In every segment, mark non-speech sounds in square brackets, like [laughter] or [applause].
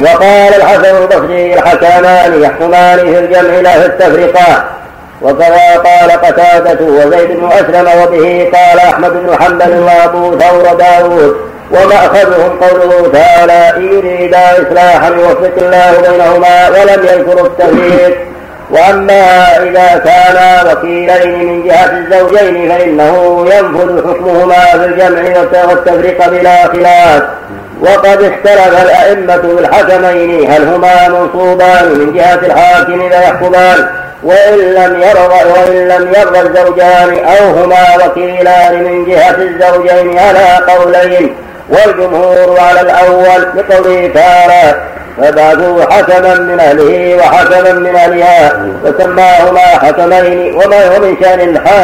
وقال الحسن البصري الحكمان يحكمان في الجمع لا في التفرقة وكذا قال قتادة وزيد بن أسلم وبه قال أحمد بن حنبل وأبو ثور داود. ومأخذهم قوله تعالى إن يريدا إصلاحا يوفق الله بينهما ولم يذكر التفريق وأما إذا كانا وكيلين من جهة الزوجين فإنه ينفذ حكمهما في الجمع والتفريق بلا خلاف. وقد اختلف الأئمة بالحكمين هل هما منصوبان من جهة الحاكم فيحكمان وإن لم يرضى وإن لم يرضى الزوجان أو هما وكيلان من جهة الزوجين على قولين. والجمهور على الأول بقوله تعالى فبعثوا حكما من أهله وحكما من أهلها فسماهما حكمين وما هو من شأن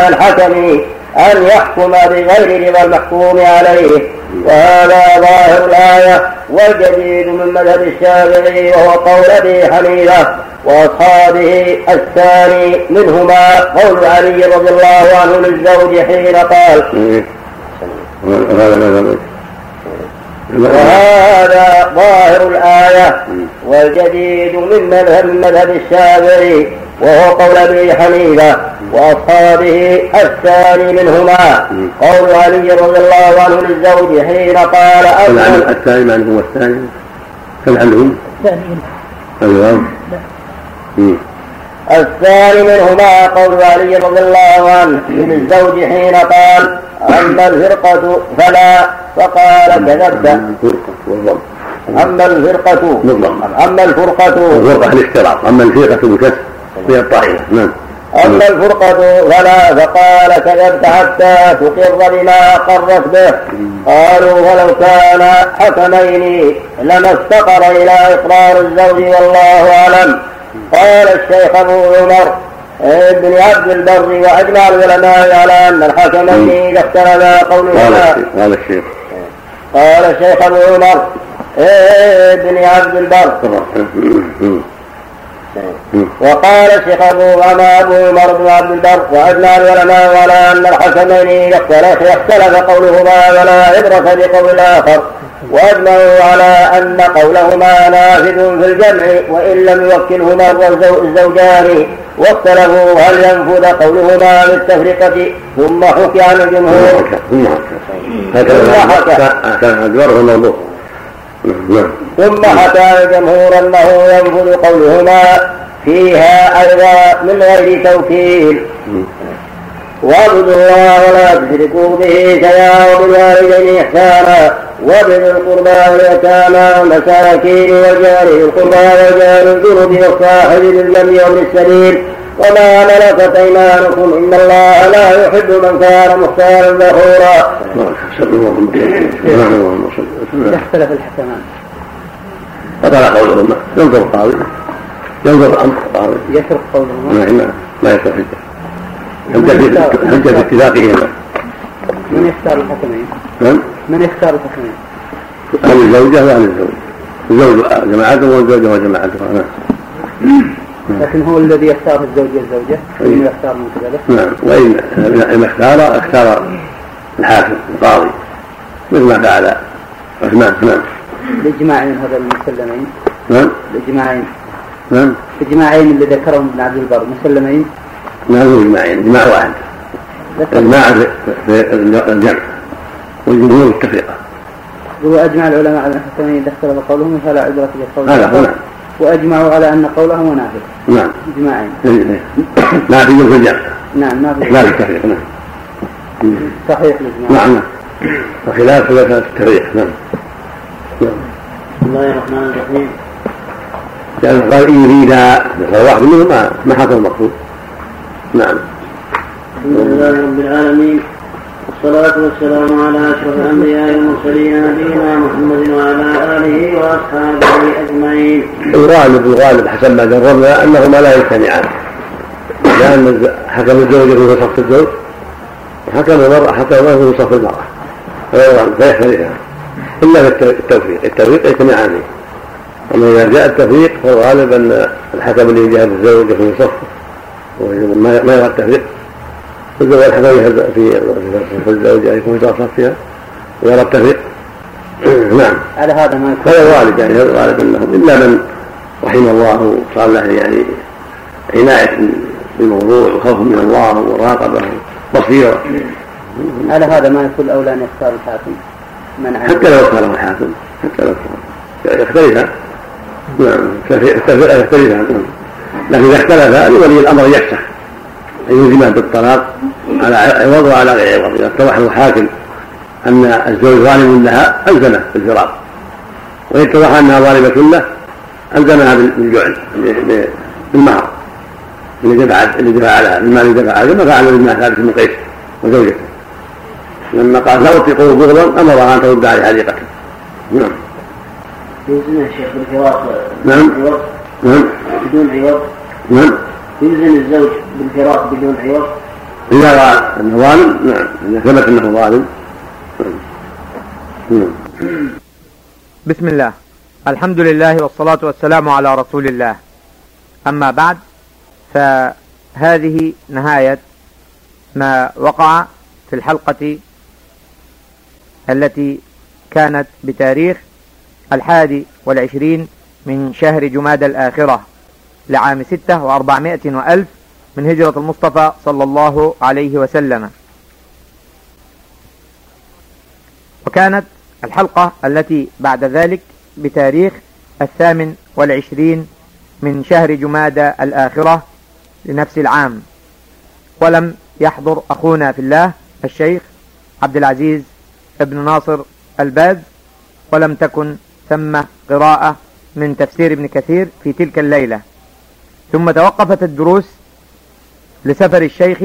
الحكم أن يحكم بغير رضا المحكوم عليه. وهذا ظاهر الآية والجديد من مذهب الشافعي وهو قول أبي حنيفة وأصحابه الثاني منهما. قول علي رضي الله عنه للزوج حين قال وهذا ظاهر الآية والجديد من مذهب مذهب الشافعي وهو قول أبي حنيفة. وأصحابه الثاني منهما. قول علي رضي الله عنه للزوج حين قال الثاني من هو الثاني؟ كم عندهم؟ الثاني أيوه. الثاني منهما قول علي رضي الله عنه للزوج حين قال أما الفرقة فلا. فقال كذبت. أما الفرقة أما الفرقة. الفرقة الاختلاط أما الفرقة بكسر هي الطائفة نعم. أما الفرقة فلا فقال كذبت حتى تقر بما أقرت به. قالوا ولو كان حكمين لما افتقر إلى إقرار الزوج والله أعلم. قال الشيخ أبو عمر ابن عبد البر وأجمع العلماء على أن الحكمين إذا اختلفا قولهما. قال الشيخ قال الشيخ. أبو عمر ابن عبد البر. وقال الشيخ ابو وما أبو عمر بن عبد البر واجمع العلماء على أن الحسنين يختلف قولهما ولا عبرة بقول الآخر. واجمعوا على أن قولهما نافذ في الجمع وإن لم يوكلهما الزوجان. واختلفوا هل ينفذ قولهما بالتفرقة؟ ثم حكي عن الجمهور. ثم حكى ثم حكى الجمهور أنه ينفذ قولهما فيها أيضا من غير توكيل واعبدوا الله ولا تشركوا به شيئا وبالوالدين إحسانا وبذي القربى واليتامى والمساكين وجار القربى وجار الجنب والصاحب بالجنب وابن السبيل وما ملكت ايمانكم ان الله لا يحب من كان مختارا فخورا. اختلف الحكمان. فطلع قولهما ينظر القاضي ينظر أمر القاضي يترك قولهما ما ما يترك حجه حجه في اتفاقهما من يختار الحكمين؟ نعم من يختار الحكمين؟ أهل الزوجة واهل الزوج الزوج جماعته والزوجة وجماعتها نعم لكن هو الذي يختار الزوج والزوجة وإن يختار من قبله نعم. وإن اختار اختار الحاكم القاضي. مثل ما فعل عثمان. نعم. الإجماعين هذا المسلمين. نعم. الإجماعين نعم. الإجماعين اللي ذكرهم ابن عبد البر. مسلمين؟ ما هو إجماعين؟ إجماع واحد. إجماع في الجمع. والجمهور التفرقة هو أجمع العلماء على الحسنين إذا اختلف قولهم فلا عبرة بالقول هذا نعم. وأجمعوا على أن قوله منافق نعم. إجماعين. ما في الجمع نعم ما في ما في التفريق نعم. صحيح. الإجماع نعم نعم. وخلاف خلاف التفريق نعم. بسم الله الرحمن الرحيم. لأنه قال إن يريدا واحد منهم ما حصل المقصود نعم. الحمد لله رب العالمين. والصلاة والسلام على أشرف الأنبياء والمرسلين نبينا محمد وعلى آله وأصحابه أجمعين. الغالب الغالب حسب ما جربنا أنهما لا يجتمعان. لأن حكم الزوجة في صف الزوج وحكم المرأة حكم في صف المرأة. فيختلفان. إلا في التوفيق، التوفيق يجتمعان. أما إذا جاء التفريق فالغالب أن الحكم اللي جاء الزوجة في صف ما يرى التفريق الزوج الحكم في في الزوجة يكون في صفها ويرى التفريق. [clears throat] نعم. على هذا ما يكون. هذا الوالد يعني هذا الغالب انهم إلا من رحم الله وصار له يعني عناية بالموضوع وخوف من الله ومراقبه بصيره على هذا ما يكون الاولى أن يختار الحاكم. من حتى لو اختاره الحاكم حتى لو اختاره يختلفان نعم. يختلفان نعم. لكن إذا اختلفا لولي الأمر يفسخ يلزمه بالطلاق على عوض وعلى غير عوض إذا اتضح الحاكم أن الزوج ظالم لها ألزمه بالفراق وإن اتضح أنها ظالمة له ألزمها بالجعل بالمهر. اللي دفع اللي دفع على المال اللي دفع عليه ما فعل بما ثابت بن قيس وزوجته. لما قال لا أطيقه بغضا امرها أن ترد عليه حديقته نعم. يلزم يا شيخ بالفراق نعم. نعم. بدون عوض. نعم. يلزم الزوج بالفراق بدون عوض؟ إذا رأى أنه ظالم نعم. إذا ثبت أنه ظالم. نعم. بسم الله. الحمد لله والصلاة والسلام على رسول الله. أما بعد فهذه نهاية ما وقع في الحلقة التي كانت بتاريخ الحادي والعشرين من شهر جماد الآخرة. لعام ستة وأربعمائة وألف من هجرة المصطفى صلى الله عليه وسلم. وكانت الحلقة التي بعد ذلك بتاريخ الثامن والعشرين من شهر جماد الآخرة لنفس العام. ولم يحضر أخونا في الله الشيخ عبد العزيز ابن ناصر الباز ولم تكن ثم قراءة من تفسير ابن كثير في تلك الليلة. ثم توقفت الدروس لسفر الشيخ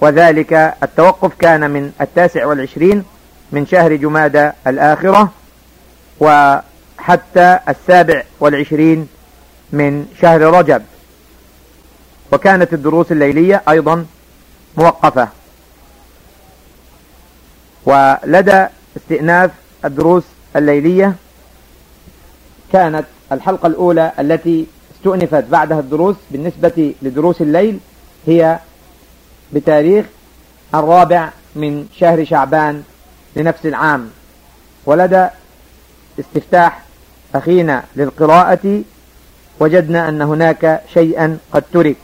وذلك التوقف كان من التاسع والعشرين من شهر جمادى الآخرة وحتى السابع والعشرين من شهر رجب. وكانت الدروس الليلية أيضا موقفة. ولدى استئناف الدروس الليلية كانت الحلقة الأولى التي استؤنفت بعدها الدروس بالنسبة لدروس الليل هي بتاريخ الرابع من شهر شعبان لنفس العام. ولدى استفتاح أخينا للقراءة وجدنا أن هناك شيئا قد ترك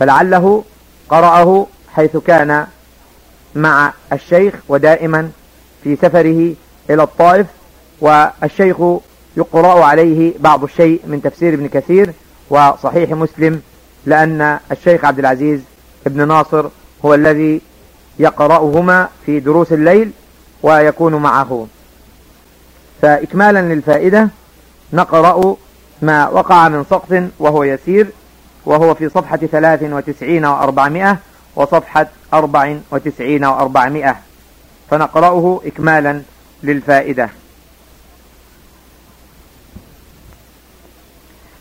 فلعله قرأه حيث كان مع الشيخ ودائما في سفره إلى الطائف والشيخ يقرأ عليه بعض الشيء من تفسير ابن كثير وصحيح مسلم لأن الشيخ عبد العزيز ابن ناصر هو الذي يقرأهما في دروس الليل ويكون معه. فإكمالا للفائدة نقرأ ما وقع من سقط وهو يسير وهو في صفحة ثلاث وتسعين وأربعمائة وصفحة أربع وتسعين وأربعمائة. فنقرأه إكمالا للفائدة.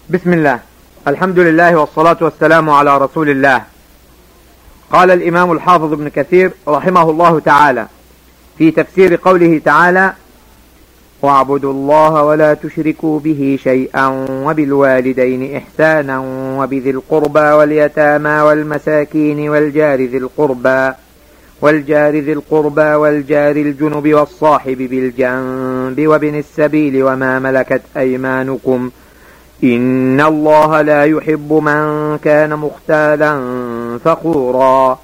بسم الله. الحمد لله والصلاة والسلام على رسول الله. قال الإمام الحافظ ابن كثير رحمه الله تعالى في تفسير قوله تعالى واعبدوا الله ولا تشركوا به شيئا وبالوالدين إحسانا وبذي القربى واليتامى والمساكين والجار ذي القربى والجار ذي القربى والجار الجنب والصاحب بالجنب وابن السبيل وما ملكت أيمانكم إن الله لا يحب من كان مختالا فخورا.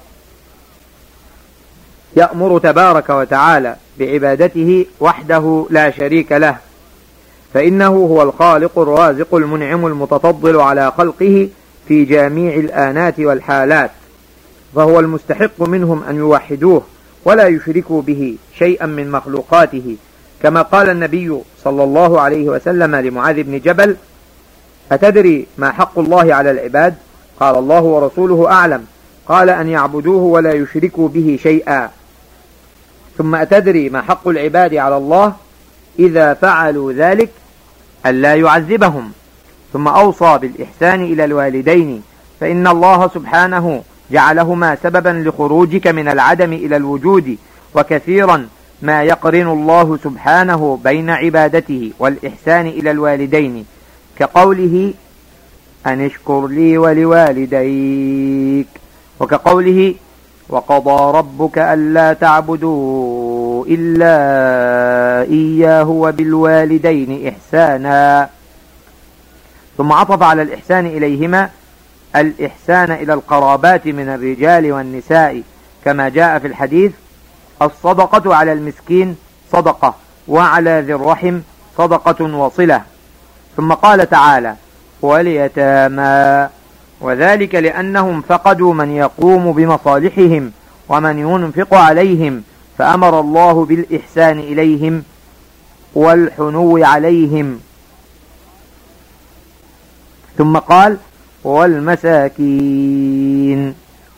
يأمر تبارك وتعالى بعبادته وحده لا شريك له. فإنه هو الخالق الرازق المنعم المتفضل على خلقه في جميع الآنات والحالات. فهو المستحق منهم أن يوحدوه ولا يشركوا به شيئا من مخلوقاته. كما قال النبي صلى الله عليه وسلم لمعاذ بن جبل أتدري ما حق الله على العباد؟ قال الله ورسوله أعلم. قال أن يعبدوه ولا يشركوا به شيئا. ثم أتدري ما حق العباد على الله؟ إذا فعلوا ذلك ألا يعذبهم. ثم أوصى بالإحسان إلى الوالدين. فإن الله سبحانه جعلهما سببا لخروجك من العدم إلى الوجود وكثيرا ما يقرن الله سبحانه بين عبادته والإحسان إلى الوالدين. كقوله أن اشكر لي ولوالديك وكقوله وقضى ربك ألا تعبدوا إلا إياه وبالوالدين إحسانا. ثم عطف على الإحسان إليهما الإحسان إلى القرابات من الرجال والنساء كما جاء في الحديث الصدقة على المسكين صدقة وعلى ذي الرحم صدقة وصلة. ثم قال تعالى واليتامى وذلك لأنهم فقدوا من يقوم بمصالحهم ومن ينفق عليهم فأمر الله بالإحسان إليهم والحنو عليهم. ثم قال والمساكين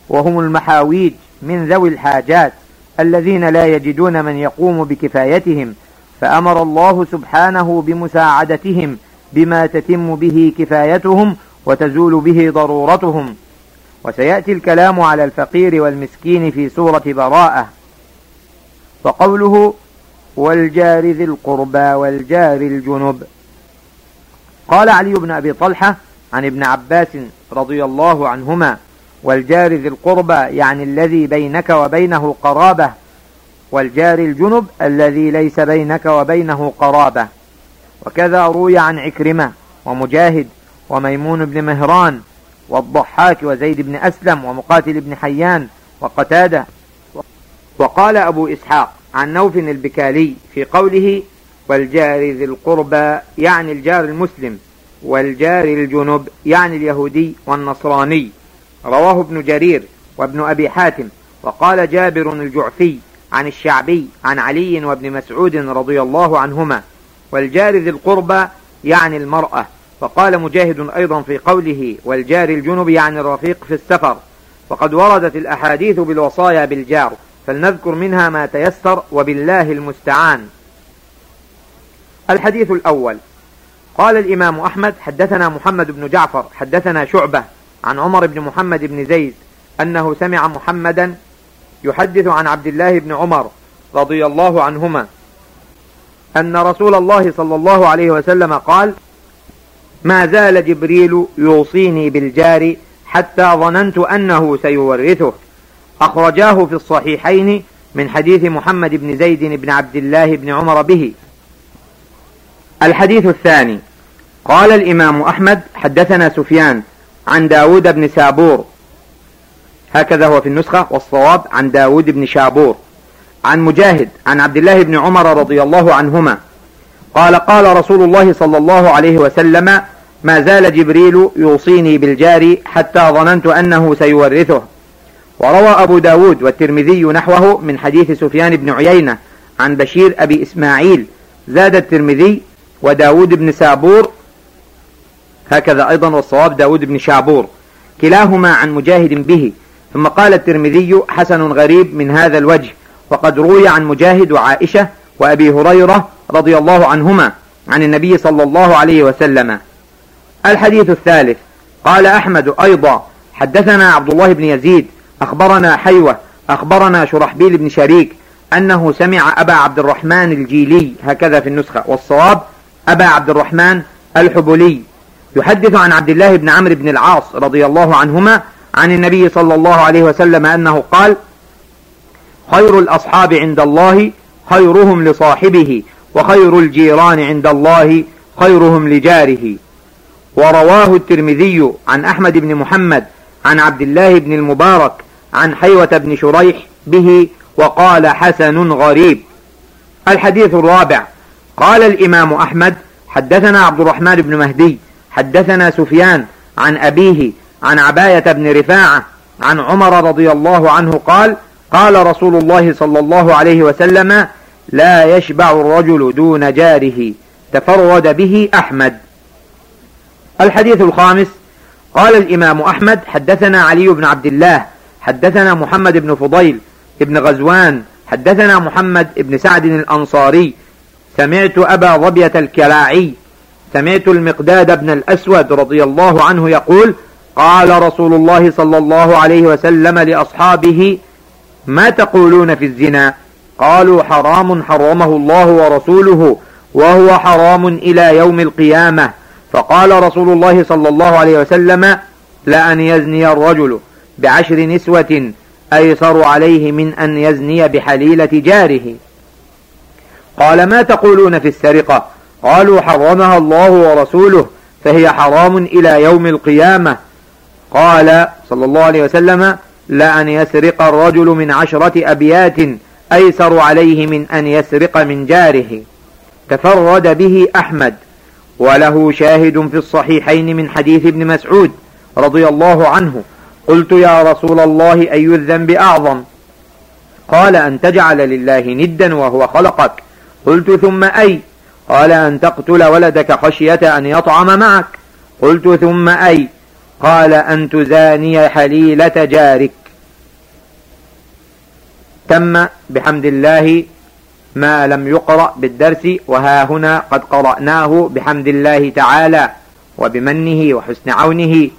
وهم المحاويج من ذوي الحاجات الذين لا يجدون من يقوم بكفايتهم فأمر الله سبحانه بمساعدتهم بما تتم به كفايتهم وتزول به ضرورتهم. وسيأتي الكلام على الفقير والمسكين في سورة براءة. وقوله والجار ذي القربى والجار الجنب. قال علي بن أبي طلحة عن ابن عباس رضي الله عنهما والجار ذي القربى يعني الذي بينك وبينه قرابة والجار الجنب الذي ليس بينك وبينه قرابة. وكذا روي عن عكرمة ومجاهد وميمون بن مهران والضحاك وزيد بن أسلم ومقاتل بن حيان وقتادة. وقال أبو إسحاق عن نوف البكالي في قوله والجار ذي القربى يعني الجار المسلم والجار الجنب يعني اليهودي والنصراني رواه ابن جرير وابن أبي حاتم. وقال جابر الجعفي عن الشعبي عن علي وابن مسعود رضي الله عنهما والجار ذي القربى يعني المرأة. وقال مجاهد أيضا في قوله والجار الجنب يعني الرفيق في السفر. وقد وردت الأحاديث بالوصايا بالجار فلنذكر منها ما تيسر وبالله المستعان. الحديث الأول. قال الإمام أحمد حدثنا محمد بن جعفر حدثنا شعبة عن عمر بن محمد بن زيد أنه سمع محمدا يحدث عن عبد الله بن عمر رضي الله عنهما. أن رسول الله صلى الله عليه وسلم قال ما زال جبريل يوصيني بالجار حتى ظننت أنه سيورثه. أخرجاه في الصحيحين من حديث محمد بن زيد بن عبد الله بن عمر به. الحديث الثاني قال الإمام أحمد حدثنا سفيان عن داود بن سابور. هكذا هو في النسخة والصواب عن داود بن شابور. عن مجاهد عن عبد الله بن عمر رضي الله عنهما. قال قال رسول الله صلى الله عليه وسلم ما زال جبريل يوصيني بالجار حتى ظننت أنه سيورثه. وروى أبو داود والترمذي نحوه من حديث سفيان بن عيينة عن بشير أبي إسماعيل. زاد الترمذي وداود بن سابور هكذا أيضا والصواب داود بن شابور. كلاهما عن مجاهد به. ثم قال الترمذي حسن غريب من هذا الوجه. وقد روي عن مجاهد وعائشة وأبي هريرة رضي الله عنهما عن النبي صلى الله عليه وسلم. الحديث الثالث. قال أحمد أيضا حدثنا عبد الله بن يزيد أخبرنا حيوة أخبرنا شرحبيل بن شريك أنه سمع أبا عبد الرحمن الجيلي هكذا في النسخة والصواب أبا عبد الرحمن الحبلي. يحدث عن عبد الله بن عمرو بن العاص رضي الله عنهما عن النبي صلى الله عليه وسلم أنه قال خير الأصحاب عند الله خيرهم لصاحبه وخير الجيران عند الله خيرهم لجاره. ورواه الترمذي عن أحمد بن محمد عن عبد الله بن المبارك عن حيوة بن شريح به وقال حسن غريب. الحديث الرابع. قال الإمام أحمد حدثنا عبد الرحمن بن مهدي حدثنا سفيان عن أبيه عن عباية بن رفاعة عن عمر رضي الله عنه قال قال رسول الله صلى الله عليه وسلم لا يشبع الرجل دون جاره. تفرد به أحمد. الحديث الخامس قال الإمام أحمد حدثنا علي بن عبد الله حدثنا محمد بن فضيل ابن غزوان حدثنا محمد بن سعد الأنصاري. سمعت أبا ظبية الكلاعي سمعت المقداد بن الأسود رضي الله عنه يقول قال رسول الله صلى الله عليه وسلم لأصحابه ما تقولون في الزنا؟ قالوا حرام حرمه الله ورسوله وهو حرام إلى يوم القيامة. فقال رسول الله صلى الله عليه وسلم لأن يزني الرجل بعشر نسوة أيسر عليه من أن يزني بحليلة جاره. قال ما تقولون في السرقة؟ قالوا حرمها الله ورسوله فهي حرام إلى يوم القيامة. قال صلى الله عليه وسلم لأن يسرق الرجل من عشرة أبيات أيسر عليه من أن يسرق من جاره. تفرد به أحمد وله شاهد في الصحيحين من حديث ابن مسعود رضي الله عنه. قلت يا رسول الله أي الذنب أعظم؟ قال أن تجعل لله ندا وهو خلقك. قلت ثم أي؟ قال أن تقتل ولدك خشية أن يطعم معك. قلت ثم أي؟ قال أن تزاني حليلة جارك. تم بحمد الله ما لم يقرأ بالدرس وها هنا قد قرأناه بحمد الله تعالى وبمنه وحسن عونه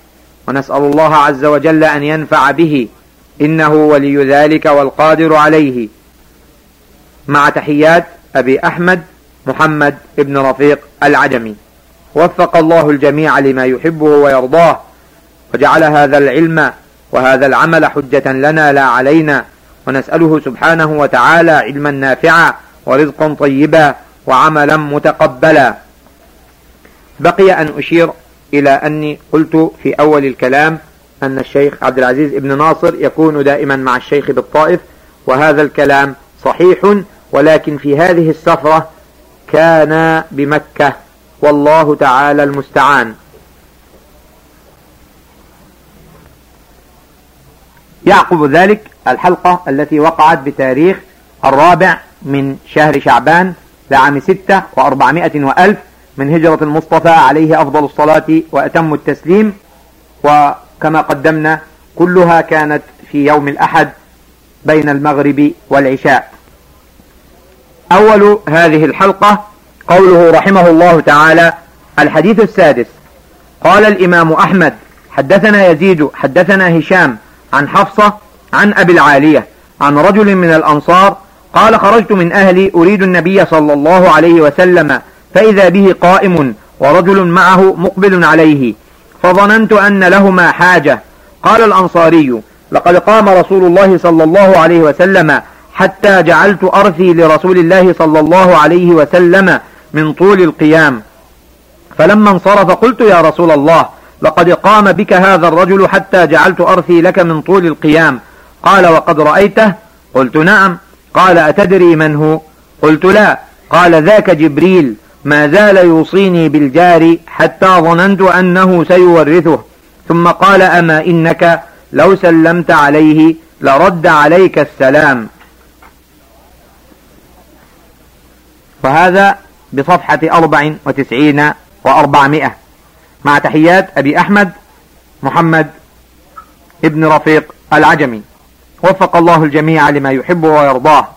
ونسأل الله عز وجل أن ينفع به إنه ولي ذلك والقادر عليه. مع تحيات أبي أحمد محمد ابن رفيق العجمي. وفق الله الجميع لما يحبه ويرضاه. وجعل هذا العلم وهذا العمل حجة لنا لا علينا. ونسأله سبحانه وتعالى علما نافعا ورزقا طيبا وعملا متقبلا. بقي أن أشير إلى أني قلت في أول الكلام أن الشيخ عبد العزيز ابن ناصر يكون دائما مع الشيخ بالطائف وهذا الكلام صحيح ولكن في هذه السفرة كان بمكة. والله تعالى المستعان. يعقب ذلك الحلقة التي وقعت بتاريخ الرابع من شهر شعبان لعام ستة وأربعمائة وألف من هجرة المصطفى عليه أفضل الصلاة وأتم التسليم. وكما قدمنا كلها كانت في يوم الأحد بين المغرب والعشاء. أول هذه الحلقة قوله رحمه الله تعالى الحديث السادس قال الإمام أحمد حدثنا يزيد حدثنا هشام عن حفصة عن أبي العالية عن رجل من الأنصار قال خرجت من أهلي أريد النبي صلى الله عليه وسلم فإذا به قائم ورجل معه مقبل عليه فظننت أن لهما حاجة. قال الأنصاري لقد قام رسول الله صلى الله عليه وسلم حتى جعلت أرثي لرسول الله صلى الله عليه وسلم من طول القيام. فلما انصرف قلت يا رسول الله لقد قام بك هذا الرجل حتى جعلت أرثي لك من طول القيام. قال وقد رأيته؟ قلت نعم. قال أتدري من هو؟ قلت لا. قال ذاك جبريل. ما زال يوصيني بالجار حتى ظننت أنه سيورثه. ثم قال أما إنك لو سلمت عليه لرد عليك السلام. وهذا بصفحة أربع وتسعين وأربعمائة. مع تحيات أبي أحمد محمد ابن رفيق العجمي. وفق الله الجميع لما يحب ويرضاه.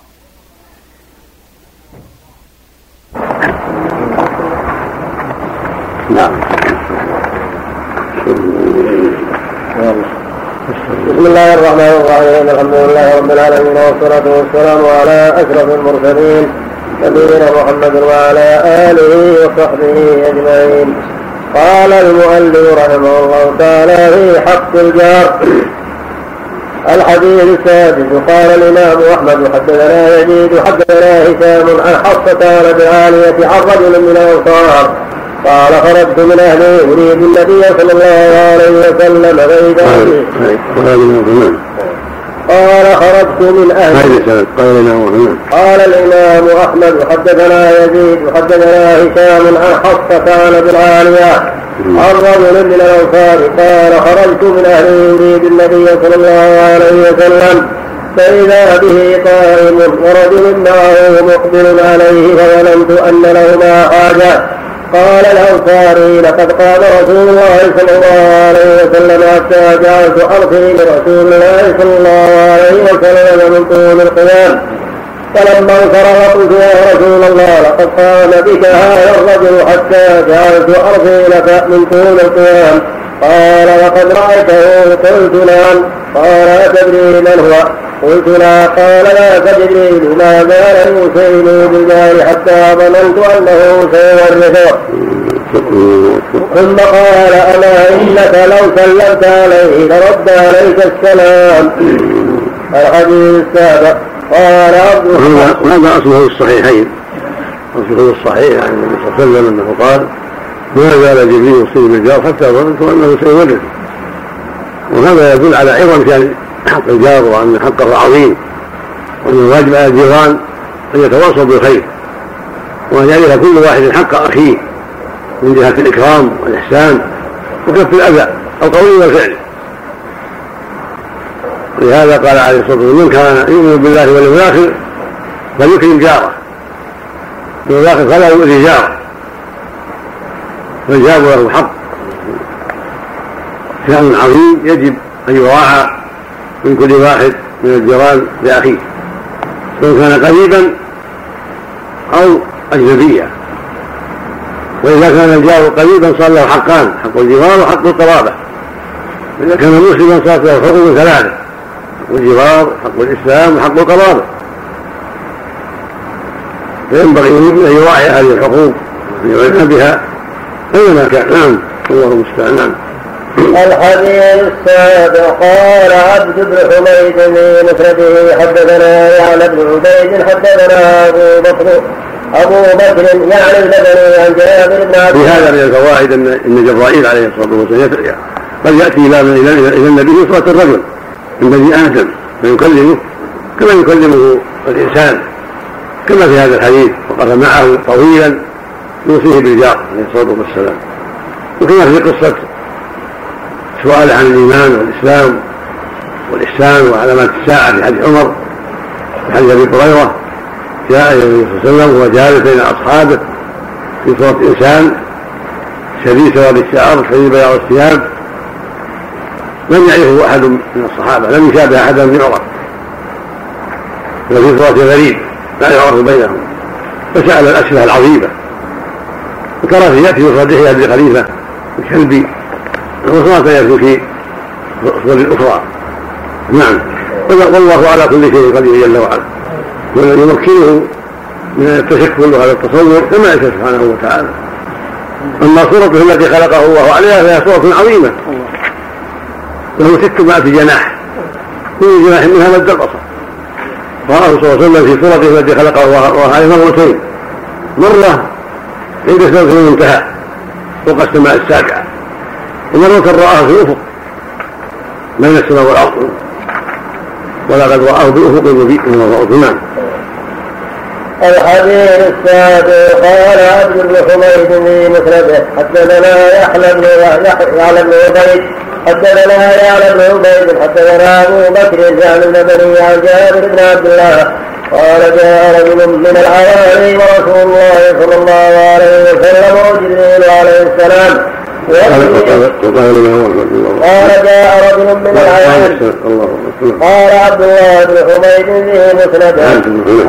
نعم. بسم الله الرحمن الرحيم. الحمد لله رب العالمين والصلاة والسلام على أشرف المرسلين نبينا محمد وعلى آله وصحبه أجمعين. قال المؤلف رحمه الله تعالى في حق الجار. الحديث السادس. قال الإمام أحمد حدثنا يزيد حدثنا هشام عن حفصة عن بالعالية عن رجل من الأنصار. قال خرجت من أهلي أريد النبي صلى الله عليه وسلم فإذا قال خرجت من أهلي. قال قال الإمام أحمد حدثنا يزيد حدثنا هشام عن حفصة عن بالعالية عن رجل من الأنصار قال خرجت من أهلي يريد النبي صلى الله عليه وسلم فإذا به قائم ورجل معه مقبل عليه فظننت أن لهما حاجة. قال الأنصاري لقد قال رسول الله صلى الله عليه وسلم حتى جعلت أرخي لرسول الله صلى الله عليه وسلم من طول القيام. فلما انصرف قلت يا رسول الله لقد قام بك هذا الرجل حتى جعلت أرضي لك من طول القيام. قال وقد رأيته قلت نعم قال أتدري من هو؟ قلت لا قال لا تدري ما زال يوصيني بالجار حتى ظننت أنه سيورثه. ثم قال أما إنك لو سلمت عليه لرد عليك السلام. الحديث السابق قال وهذا أصله في الصحيحين. في الصحيح عن النبي صلى الله عليه وسلم أنه قال ما زال جبريل يصيب بالجار حتى ظننت أنه سيورث وهذا يدل على عظم شان حق الجار وأن حقه عظيم وأن الواجب على الجيران أن يتواصوا بالخير. وان يعرف كل واحد حق أخيه من جهة الإكرام والإحسان وكف الأذى القولي والفعلي ولهذا قال عليه الصلاة والسلام من كان يؤمن بالله واليوم الآخر فليكرم جاره. واليوم الآخر فلا يؤذي جاره. فالجار له حق شأن عظيم يجب أن يراعى من كل واحد من الجيران لأخيه سواء كان قريبا أو أجنبيا. وإذا كان الجار قريبا صار له حقان حق الجوار وحق القرابة. إذا كان مسلما صارت له حقوق ثلاثة حق الجوار حق الإسلام وحق القرابة. فينبغي أن يراعي هذه الحقوق ويعنى بها أينما كان نعم. الله المستعان. نعم. الحديث السابع قال عبد بن حميد في مفرده حدثنا يعلى بن عبيد حدثنا أبو بكر أبو بكر يعني المدني عن جابر بن عبد في هذا من الفوائد ان جبرائيل عليه الصلاة والسلام قد يأتي إلى إلى النبي صلاه الرجل من بني آدم فيكلمه كما يكلمه الإنسان كما في هذا الحديث وقف معه طويلا. يوصيه بالجار عليه الصلاة والسلام. وكما في قصة سؤال عن الإيمان والإسلام والإحسان وعلامات الساعة في حديث عمر في حديث أبي هريرة جاء النبي صلى الله عليه وسلم وهو جالس بين أصحابه في صورة إنسان شديد سواد الشعر شديد بياض الثياب. لم يعرفه أحد من الصحابة لم يشابه أحدا من عمر. وفي صورة غريب لا يعرف بينهم. فسأل الأسئلة العظيمة. في يأتي في صديق ابي خليفه الكلبي وصلاة يأتي في صور أخرى. نعم. والله على كل شيء قدير جل وعلا. يمكنه من التشكل وهذا التصور كما يشاء سبحانه وتعالى. أما صورته التي خلقه الله عليها فهي صورة عظيمة. له ست مائة جناح. كل جناح منها مد البصر. رآه صلى الله عليه وسلم في صورته التي خلقه الله عليه مرتين. مرة عند سدرة المنتهى فوق السماء السابعة ومرة رآه في الأفق بين السماء والأرض ولقد رآه بالأفق المبين نعم الحديث السابع. قال عبد بن حميد في مسنده حدثنا يحلى بن يعلى بن عبيد حدثنا يعلى بن عبيد حدثنا أبو بكر بن بني عن جابر بن عبد الله قال جاء رجل من العوالي ورسول الله صلى الله عليه وسلم وجبريل عليه السلام قال جاء رجل من العيان قال عبد الله بن حميد في مسنده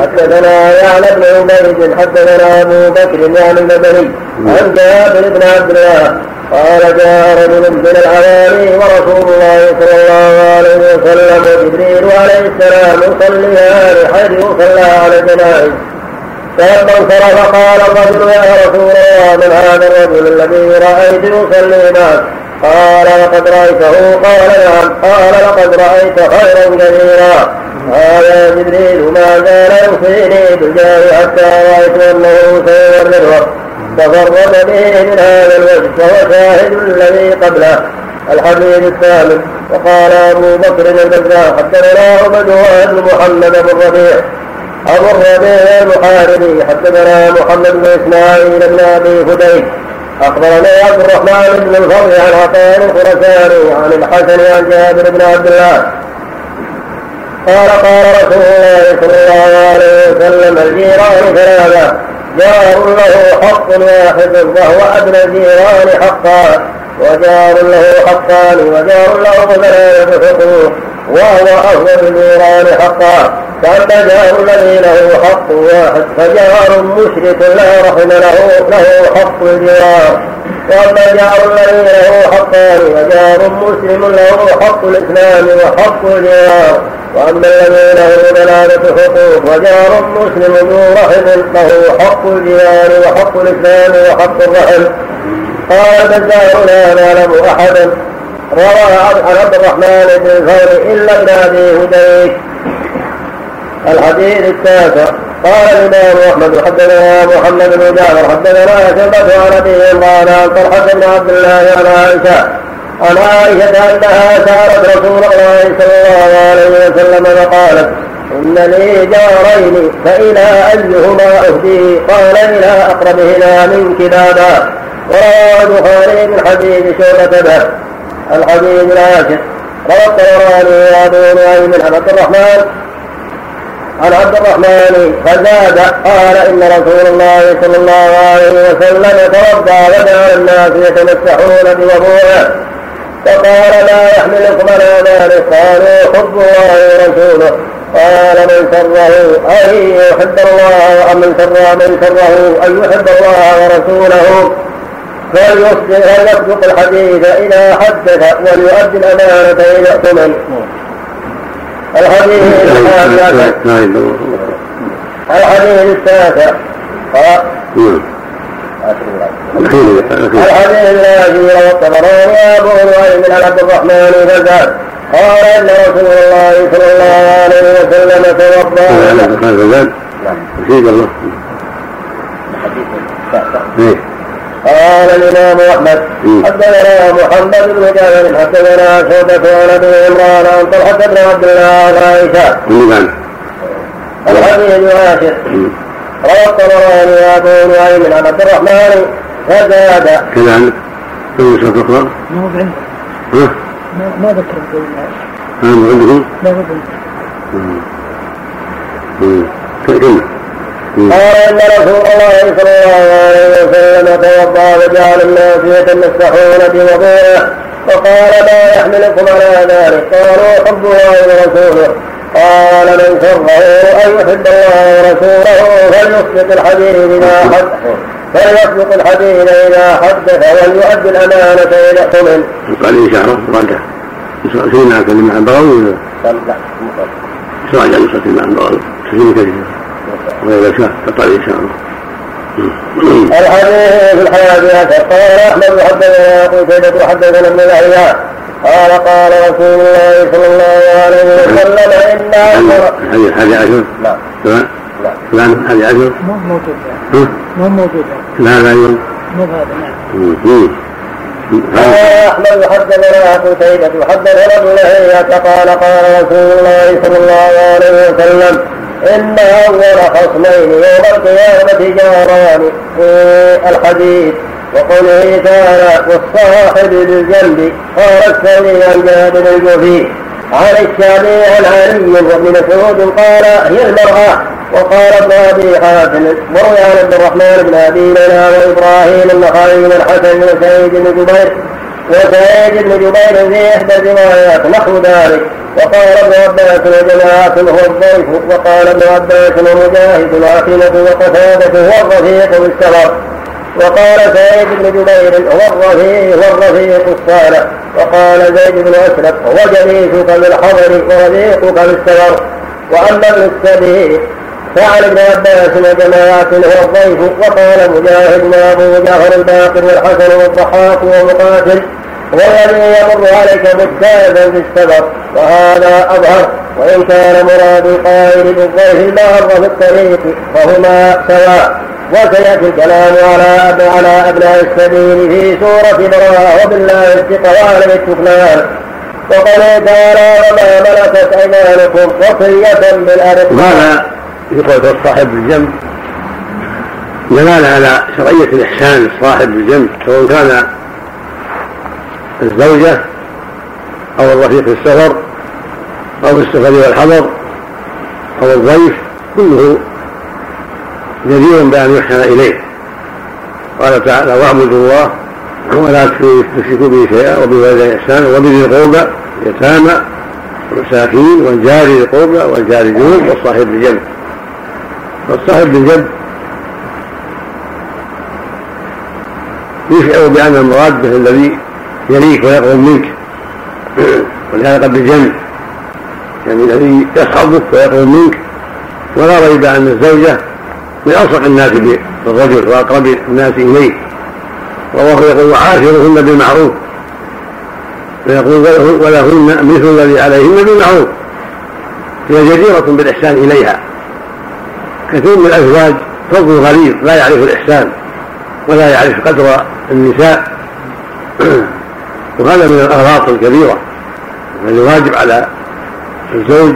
حدثنا يعلى بن عبيد حدثنا أبو بكر يعني المدني عن جابر بن عبد الله قال جاء رجل من العوالي ورسول الله صلى الله عليه وسلم وجبريل عليه السلام يصليان حيث يصلى على الجنائز. فلما انصرف قال الرجل يا رسول الله من هذا الرجل الذي رايت يصلي معك قال لقد رايته قال نعم قال لقد رايت خيرا كثيرا هذا جبريل ما زال يوصيني بالجار حتى رايت انه سيورثه تفرد به من هذا الوجه فهو شاهد الذي قبله الحديث الثالث وقال ابو بكر البزار حدثنا عبد بن محمد بن ربيع. أبو الربيع المحاربي حدثنا محمد بن إسماعيل بن أبي فديك أخبرنا عبد الرحمن بن الفضل عن عطاء الخرساني عن الحسن عن جابر بن عبد الله. قال قال رسول الله صلى الله عليه وسلم الجيران ثلاثة جار له حق واحد وهو أدنى الجيران حقا وجار له حقان وجار له ثلاثة حقوق. وهو أفضل الجيران حقا. فأما جار الذي له حق واحد. فجار مشرك لا رحم له له حق الجوار. وأما جار الذي له حقان وجار مسلم له حق الإسلام وحق الجوار. وأما الذي له ثلاثة حقوق وجار مسلم ذو رحم له حق الجوار وحق الإسلام وحق الرحم. قال البزار لا نعلم أحدا. روى عن عبد الرحمن بن الفضل إلا ابن أبي هديك. الحديث التاسع. قال الإمام أحمد حدثنا محمد بن جعفر حدثنا شعبة عن أبي قال عن طلحة بن عبد الله عن عائشة. عن عائشة أنها سألت رسول الله صلى الله عليه وسلم فقالت إن لي جارين فإلى أيهما أهدي؟ قال إلى أقربهما منك بابا وروى البخاري من حديث شعبة. به الحديث العاشر روى الطبراني وابو نعيم عن عبد الرحمن. عن عبد الرحمن فزاد قال إن رسول الله صلى الله عليه وسلم توضأ ودعا الناس يتمسحون بوضوءه فقال لا يحملكم على ذلك. قالوا حب الله ورسوله. قال من سره أن يحب الله من سر من سره أن يحب الله ورسوله. فليصدق الحديث إذا حدث وليؤدي الأمانة إذا اؤتمن الحديث الحديث التاسع الحديث الذي روى الطبراني ابو نعيم عن عبد الرحمن فزاد قال ان رسول الله صلى الله عليه وسلم توضا قال فزاد نعم الله قال الإمام أحمد حدثنا محمد بن جابر حدثنا شعبة عن أبي عمران عن طلحة بن عبد الله عن عائشة. الحديث العاشر روى الطبراني وأبو نعيم عن عبد الرحمن فزاد. كذلك في نسخة أخرى؟ ما هو عندك ها؟ ما ذكر القول ما عندكم؟ لا هو عندكم قال إن رسول الله صلى الله عليه وسلم توضا وجعل الناس يتمسحون بوضوءه وقال ما يحملكم على ذلك. قالوا حب الله ورسوله. قال من سره أن يحب الله ورسوله فليصدق الحديث اذا حدث فليصدق الحديث إذا حدث وليؤدي الأمانة اذا اؤتمن. قال اشاره راجع سيدنا كلمه عن بغوي ولا؟ لا راجع نسخه مع البغوي تسليم كثير. وإذا شاء قطع إن شاء الله. الحديث في الحياة قال أحمد حدثنا قتيبة حدثنا ابن يحيى. قال قال رسول الله صلى الله عليه وسلم إن الحديث الحادي عشر؟ نعم. لا فلان الحادي عشر؟ مو موجود ها؟ مو موجود لا لا يوم مو هذا نعم. قال أحمد حدثنا قتيبة حدثنا ابن لهيعة قال قال رسول الله صلى الله عليه وسلم إن أول خصمين يوم القيامة جاران. في الحديث وقوله تعالى والصاحب بالجنب قال الثاني عن جابر الجوفي عن الشافعي عن علي وابن مسعود قال هي المرأة؟ وقال ابن أبي حاتم وروي عن عبد الرحمن بن أبي ليلى وإبراهيم النخعي بن الحسن وسعيد بن جبير وسعيد بن جبير في إحدى الروايات. نحو ذلك. وقال ابن عباس وجماعة هو الضيف. وقال ابن عباس ومجاهد العاقلة وقتادة هو الرفيق بالسفر وقال سعيد بن جبير هو الرفيق هو الرفيق الصالح. وقال زيد بن اسلم هو جليسك بالحضر ورفيقك بالسفر وأما ابن السبيل فعن ابن عباس وجماعة هو الضيف وقال مجاهد وابو جعفر الباقر والحسن والضحاك ومقاتل والذي يمر عليك مجتازا في السبب وهذا أظهر. وإن كان مراد القائل بالضيف المار في الطريق فهما سواء. وسيأتي الكلام على على أبناء السبيل في سورة براءة وبالله الثقة وعلم التكلان وقال تعالى وما ملكت أيمانكم وصية بالأرض. وهذا يقول الصاحب بالجنب دلالة على شرعية الإحسان للصاحب بالجنب سواء كان الزوجة أو الرفيق في السفر أو السفر والحضر أو الضيف كله جدير بأن يحسن إليه. قال تعالى واعبدوا الله ولا تشركوا به شيئا وبالوالدين إحسانا وبذي القربى يتامى والمساكين والجار القربى والجار الجنوب والصاحب بالجنب والصاحب بالجنب يشعر بأن المراد به الذي يليك ويقرب منك. ولهذا قد بالجنب يعني الذي يصحبك ويقرب منك. ولا ريب أن الزوجة من الصق الناس بالرجل وأقرب الناس إليه. والله يقول وعاشرهن بالمعروف. ويقول ولهن مثل الذي عليهن بالمعروف. هي جديرة بالإحسان إليها. كثير من الأزواج فضل غليظ لا يعرف الإحسان ولا يعرف قدر النساء. [clears throat] وهذا من الأغلاط الكبيرة. الواجب على الزوج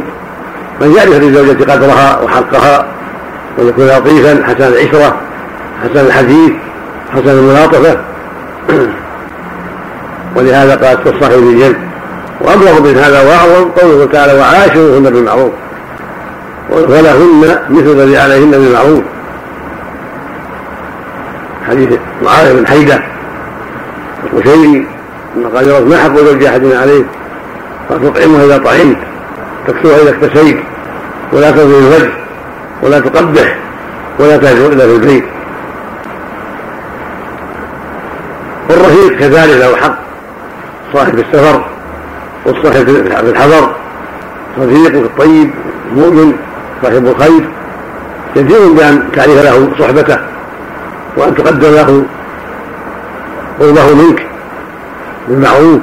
من يعرف للزوجة قدرها وحقها ويكون لطيفا حسن العشرة حسن الحديث حسن الملاطفة [clears throat] ولهذا قالت في بالجنب وأبلغ من هذا وأعظم قوله تعالى وعاشروهن بالمعروف. ولهن مثل الذي عليهن بالمعروف. حديث معاذ بن حيدة القشيري أن قال ما حق زوج أحدنا عليه؟ قال تطعمه إذا طعمت تكسوها إذا اكتسيت ولا تظلم الوجه ولا تقبح ولا تهجر إلا في البيت. والرفيق كذلك له حق. صاحب السفر والصاحب في الحضر رفيق الطيب المؤمن صاحب الخير يجب بأن تعرف له صحبته وأن تقدم له قربه منك بالمعروف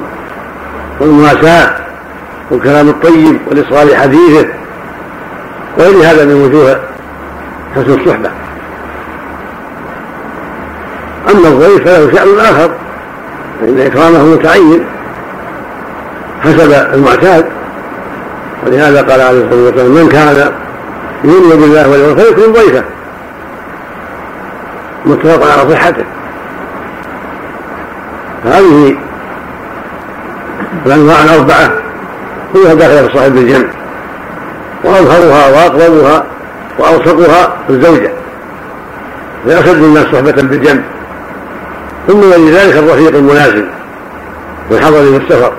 والمواساة والكلام الطيب والإصغاء حديثه وغير هذا من وجوه حسن الصحبة. أما الضيف فله شأن آخر فإن إكرامه متعين حسب المعتاد ولهذا قال عليه الصلاة والسلام من كان يؤمن بالله واليوم فيكرم ضيفه متفق على صحته. فهذه الأنواع الأربعة كلها داخلة في صاحب الجنة وأظهرها وأقربها وأوسطها الزوجة. فأشد الناس صحبة بالجنب ثم ولذلك الرفيق الملازم في الحضر والسفر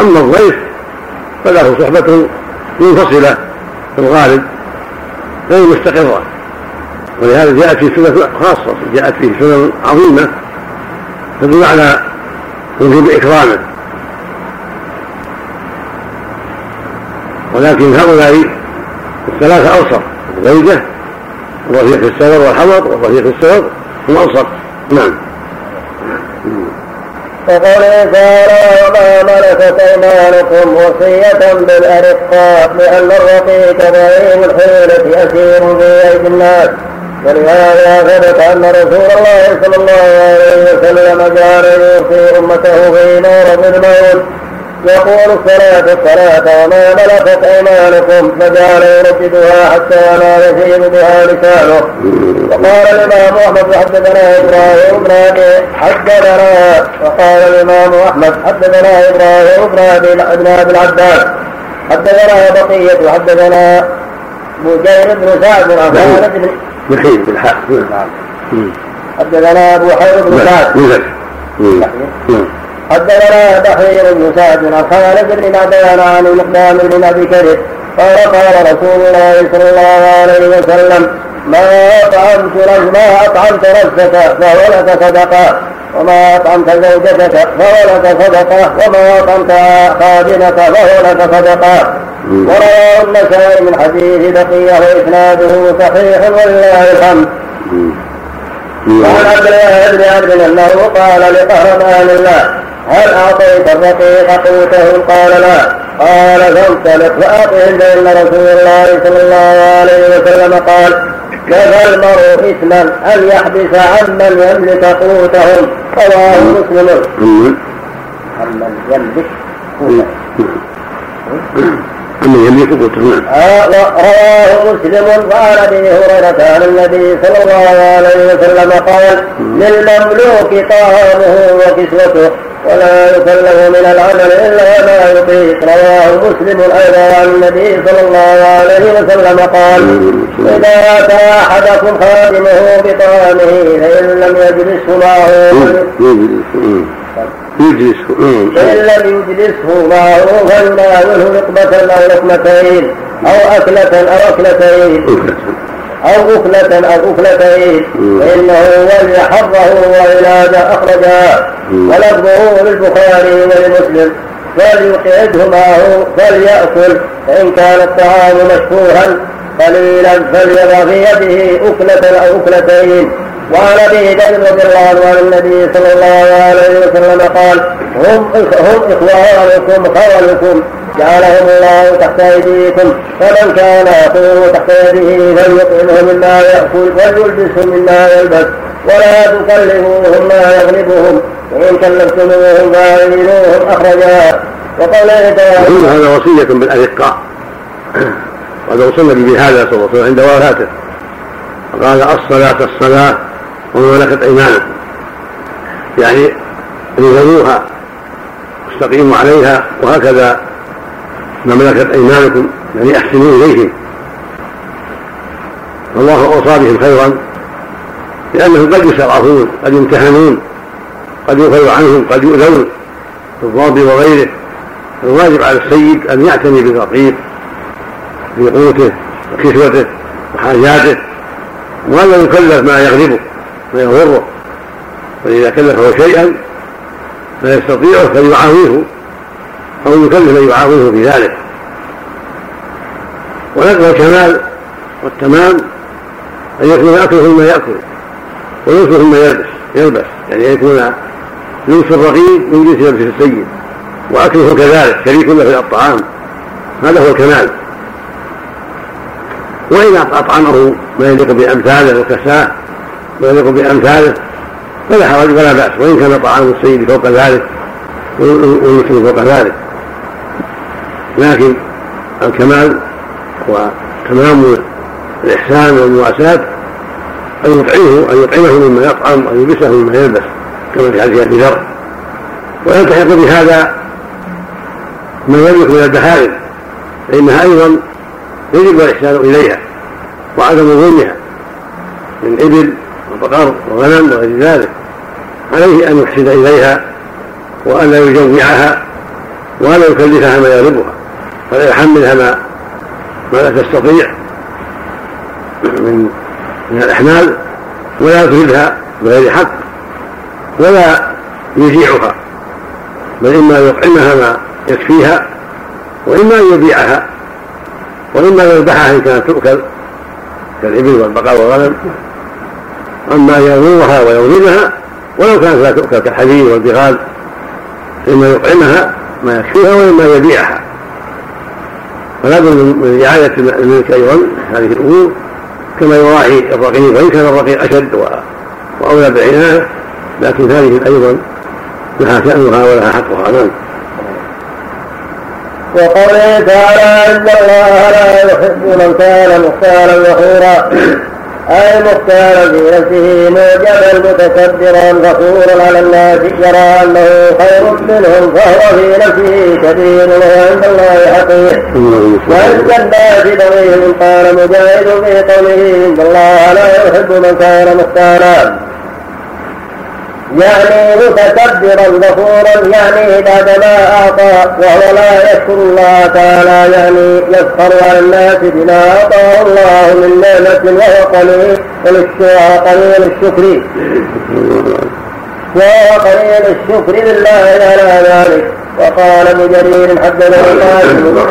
أما الضيف فله صحبة منفصلة. في الغالب غير مستقرة. ولهذا جاءت في سنة خاصة جاءت فيه سنن عظيمة تدل على وجوب إكرامه ولكن هؤلاء الثلاثة أوسط الزوجة والرفيق في السفر والحضر والرفيق في السفر هم أوسط. نعم. وقوله تعالى وما ملكت أيمانكم وصية بالأرقاء لأن الرقيق ضعيف الحيلة أسير في ايدي الناس. ولهذا ثبت أن رسول الله صلى الله عليه وسلم جعل يوصي أمته في مرض الموت. يقول الصلاة الصلاة وما ملكت أيمانكم فجعل يرددها حتى ما يفيض بها لسانه. وقال الإمام أحمد حدثنا إبراهيم بن أبي حدثنا وقال الإمام أحمد حدثنا إبراهيم بن أبي العباس. حدثنا بقية حدثنا بجير بن سعد بن خالد بن بالحاء حدثنا أبو حير بن سعد. حدثنا بحير بن سعد خالد بن معدان عن المقدام بن أبي كريم قال قال رسول الله صلى الله عليه وسلم ما أطعمت ما أطعمت نفسك فهو لك صدقة وما أطعمت زوجتك فهو لك صدقة وما أطعمت خادمك فهو لك صدقة. ورواه النسائي من حديث بقية وإسناده صحيح ولله الحمد. وعن عبد الله بن عبد أنه قال لقهرمان الله هل أعطيت الرقيق قوته؟ قال لا. قال فانطلق فأعطهم فإن رسول الله صلى الله عليه وسلم قال كفى المرء إثما أن يحبس عمن يملك قوتهم. رواه مسلم. عمن يملك قوتهم. أما يملك قوتهم آه رواه مسلم وعن أبي هريرة عن النبي صلى الله عليه وسلم قال للمملوك طعامه وكسوته ولا يكلف من العمل إلا ما يطيق. رواه مسلم أيضا عن النبي صلى الله عليه وسلم قال إذا أتى أحدكم خادمه بطعامه فإن لم يجلسه معه. يجلسه فان لم يجلسه معه فليناوله رقبه أو لقمتين أو أكلة أو أكلتين. أو غفلة أو غفلتين. فإنه ولي حظه وعلاج أخرجها ولفظه للبخاري ولمسلم. فليقعده معه فليأكل. فإن كان الطعام مشكورا قليلا فليضع في يده أكلة أو أكلتين. وعن أبي بكر رضي الله عنه عن النبي صلى الله عليه وسلم قال هم هم إخوانكم خولكم جعلهم الله تحت أيديكم فمن كان يقوم تحت يده فليطعمه مما يأكل وليلبسه مما يلبس ولا تكلفوهم ما يغلبهم وإن كلفتموهم فأعينوهم أخرجا. وقوله تعالى هذا وصية بالأرقاء وقد وصلنا بهذا صلى الله عليه وسلم عند وفاته. قال الصلاة الصلاة وما ملكت أيمانكم. يعني الزموها واستقيموا عليها وهكذا ما ملكت أيمانكم يعني أحسنوا إليهم. فالله أوصى بهم خيرا لأنهم قد يستضعفون قد يمتهنون قد يغفر عنهم قد يؤذون في الضرب وغيره. الواجب على السيد أن يعتني بالفقير في قوته وكسوته وحاجاته ولا يكلف ما يغلبه. ما يضره فإذا كلفه شيئا لا يستطيعه أو يكلف من يعاويه في ذلك ونقل الكمال والتمام أن يكون أكله ثم يأكل ولبسه ثم يلبس يلبس يعني يكون لبس الرقيق من جنس لبس السيد وأكله كذلك شريك له في الطعام. هذا هو الكمال. وإذا أطعمه ما يليق بأمثاله وكساه يليق بأمثاله فلا حرج ولا بأس. وإن كان طعام السيد فوق ذلك والمسلم فوق ذلك. لكن الكمال وتمام الإحسان والمواساة أن يطعمه أن يطعمه مما يطعم وأن يلبسه مما يلبس كما في حديث أبي ذر. ويلتحق بهذا ما يملك من البهائم فإنها أيضا يجب الإحسان إليها وعدم ظلمها. من إبل وبقر وغنم وغير ذلك. عليه أن يحسن إليها وأن لا يجوعها ولا يكلفها ما يغلبها ولا يحملها ما ما لا تستطيع من من الأحمال ولا يطردها بغير حق ولا يجيعها بل إما يطعمها ما يكفيها وإما أن يبيعها وإما أن يذبحها إن كانت تؤكل كالإبل والبقر والغنم. أما أن يغورها ويوزنها ولو كانت لا تؤكل كالحليب والبغال إما يطعمها ما يكفيها وإما يبيعها. فلا بد من رعاية الملك أيضا هذه الأمور كما يراعي الرقيق وإن كان الرقيق أشد وأولى بالعناية لكن هذه أيضا لها شأنها ولها حقها. نعم. وقوله تعالى إن الله لا يحب من كان مختالا فخورا أي مختالا في نفسه معجبا متكبرا فخورا على الناس يرى أنه خير منهم فهو في نفسه كبير وعند الله حقير وعند الناس طويل قال مجاهد في قوله إن الله لا يحب من كان مختالا يعني متكبرا غفورا يعني بعدما أعطى وهو لا يشكر الله تعالى يعني يسخر على الناس بما أعطاه الله من نعمة وهو قليل قليل الشكر. وهو قليل الشكر لله على ذلك. وقال ابن جرير حدثنا بسم الله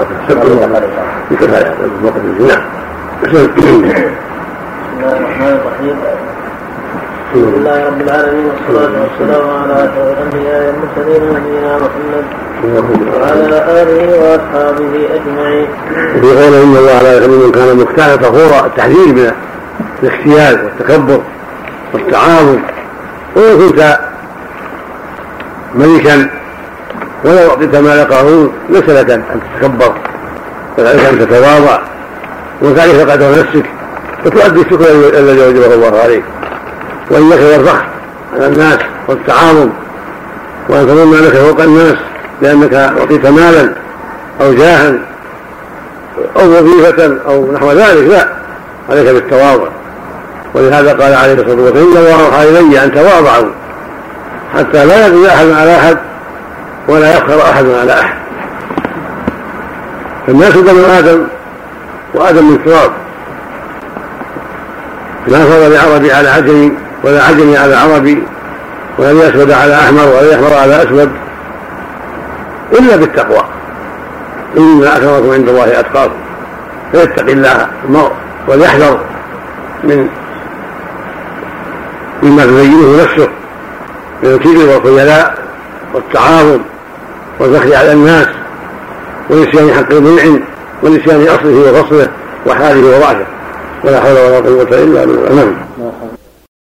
الرحمن الرحيم. الحمد لله رب العالمين والصلاة والسلام على أشرف الأنبياء والمرسلين نبينا محمد وعلى آله وأصحابه أجمعين. في قوله إن الله لا يحب من كان مختالا فخورا التحذير من الاختيال والتكبر والتعاظم ولو كنت ملكا ولو أعطيت مال قارون ليس لك أن تتكبر عليك أن تتواضع وتعرف قدر نفسك وتؤدي الشكر الذي وجبه الله عليك وإياك والفخر على الناس والتعاظم وأن تظن أنك فوق الناس لأنك أعطيت مالا أو جاها أو وظيفة أو نحو ذلك لا عليك بالتواضع. ولهذا قال عليه الصلاة والسلام إن الله أوحى إلي أن تواضعوا حتى لا يغني أحد على أحد ولا يفخر أحد على أحد. فالناس بنو آدم وآدم من تراب لا فضل لعربي على عجمي ولا عجمي على عربي ولا ليسود على أحمر ولا يحمر على أسود إلا بالتقوى. إن أكرمكم عند الله أتقاكم. فيتقي الله المرء وليحذر من مما تزينه نفسه من الكبر والخيلاء والتعاظم والفخر على الناس ونسيان حق المنعم ونسيان أصله وفصله وحاله وضعفه. ولا حول ولا قوة إلا بالله.